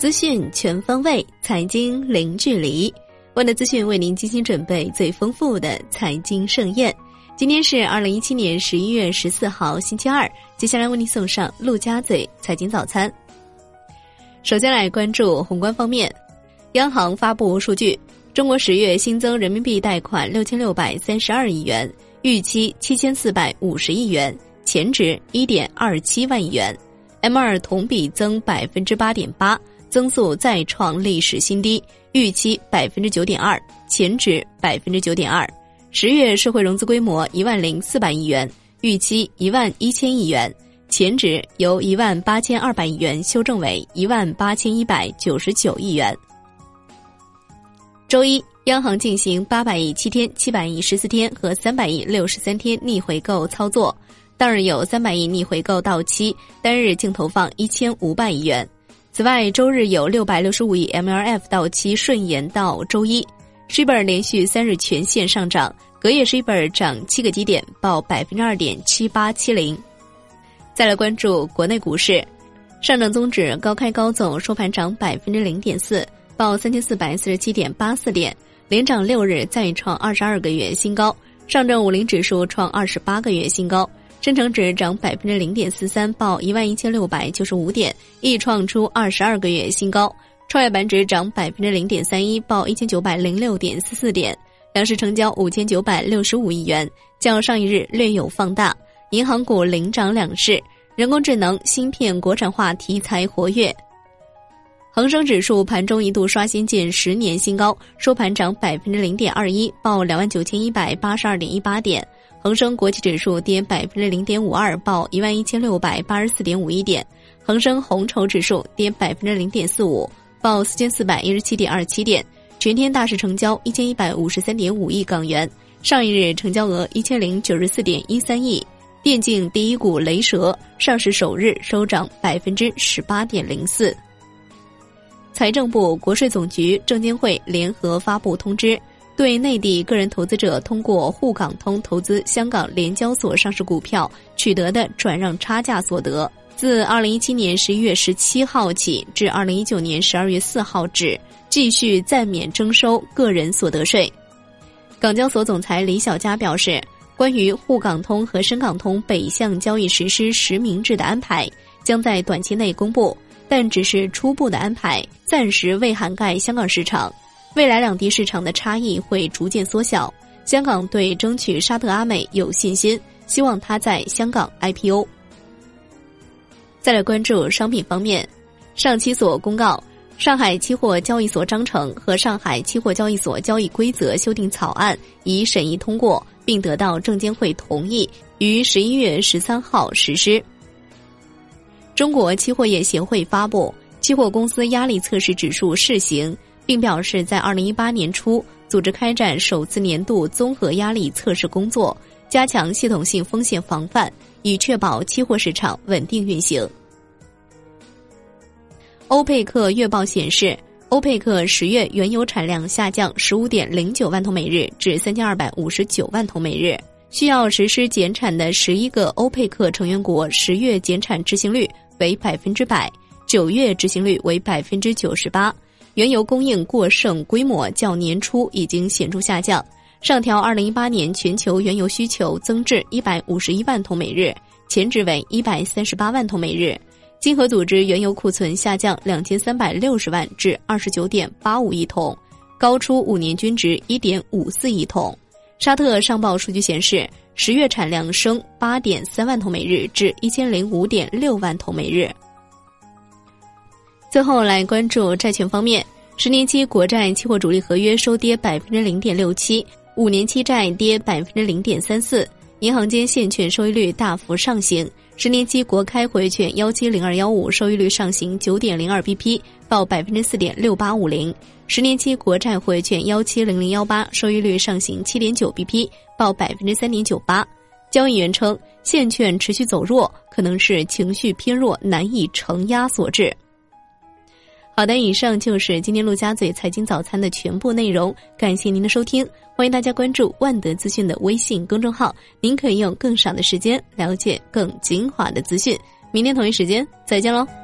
资讯全方位，财经零距离。万德资讯为您精心准备最丰富的财经盛宴。今天是二零一七年十一月十四号，星期二。接下来为您送上陆家嘴财经早餐。首先来关注宏观方面，央行发布数据，中国十月新增人民币贷款六千六百三十二亿元，预期七千四百五十亿元，前值一点二七万亿元，M 二同比增百分之八点八，增速再创历史新低，预期百分之九点二，前值百分之九点二。十月社会融资规模一万零四百亿元，预期一万一千亿元，前值由一万八千二百亿元修正为一万八千一百九十九亿元。周一，央行进行八百亿七天、七百亿十四天和三百亿六十三天逆回购操作，当日有三百亿逆回购到期，单日净投放一千五百亿元。此外，周日有六百六十五亿 MLF 到期顺延到周一。s h i b r 连续三日全线上涨，隔夜 s h i b r 涨七个基点，报百分之二点七八七零。再来关注国内股市，上证综指高开高走，收盘涨百分之零点四，报三千四百四十七点八四点，连涨六日，再创二十二个月新高。上证五零指数创二十八个月新高，深成指涨百分之零点四三，报一万一千六百九十五点，亦创出二十二个月新高。创业板指涨百分之零点三一，报一千九百零六点四四点，两市成交五千九百六十五亿元，较上一日略有放大。银行股领涨两市，人工智能、芯片国产化题材活跃。恒生指数盘中一度刷新近十年新高，收盘涨百分之零点二一，报两万九千一百八十二点一八点。恒生国际指数跌百分之零点五二，报一万一千六百八十四点五一点。恒生红筹指数跌百分之零点四五。报四千四百一十七点二七点，全天大市成交一千一百五十三点五亿港元，上一日成交额一千零九十四点一三亿。电竞第一股雷蛇上市首日收涨百分之十八点零四。财政部、国税总局、证监会联合发布通知，对内地个人投资者通过沪港通投资香港联交所上市股票取得的转让差价所得。自二零一七年十一月十七号起至二零一九年十二月四号止，继续暂免征收个人所得税。港交所总裁李小加表示，关于沪港通和深港通北向交易实施实名制的安排，将在短期内公布，但只是初步的安排，暂时未涵盖香港市场。未来两地市场的差异会逐渐缩小。香港对争取沙特阿美有信心，希望它在香港 IPO。再来关注商品方面，上期所公告，上海期货交易所章程和上海期货交易所交易规则修订草案已审议通过，并得到证监会同意，于十一月十三号实施。中国期货业协会发布期货公司压力测试指数试行，并表示在二零一八年初组织开展首次年度综合压力测试工作，加强系统性风险防范。以确保期货市场稳定运行。欧佩克月报显示，欧佩克十月原油产量下降十五点零九万桶每日至三千二百五十九万桶每日，需要实施减产的十一个欧佩克成员国十月减产执行率为百分之百，九月执行率为百分之九十八。原油供应过剩规模较年初已经显著下降。上调二零一八年全球原油需求增至一百五十一万桶每日，前值为一百三十八万桶每日。经合组织原油库存下降两千三百六十万至二十九点八五亿桶，高出五年均值一点五四亿桶。沙特上报数据显示，十月产量升八点三万桶每日至一千零五点六万桶每日。最后来关注债券方面，十年期国债期货主力合约收跌百分之零点六七。五年期债跌百分之零点三四，银行间现券收益率大幅上行，十年期国开回券幺七零二幺五收益率上行九点零二 bp，报百分之四点六八五零；十年期国债回券幺七零零幺八收益率上行七点九 bp，报百分之三点九八。交易员称，现券持续走弱，可能是情绪偏弱难以承压所致。好的，以上就是今天陆家嘴财经早餐的全部内容，感谢您的收听，欢迎大家关注万德资讯的微信公众号，您可以用更少的时间了解更精华的资讯。明天同一时间再见喽。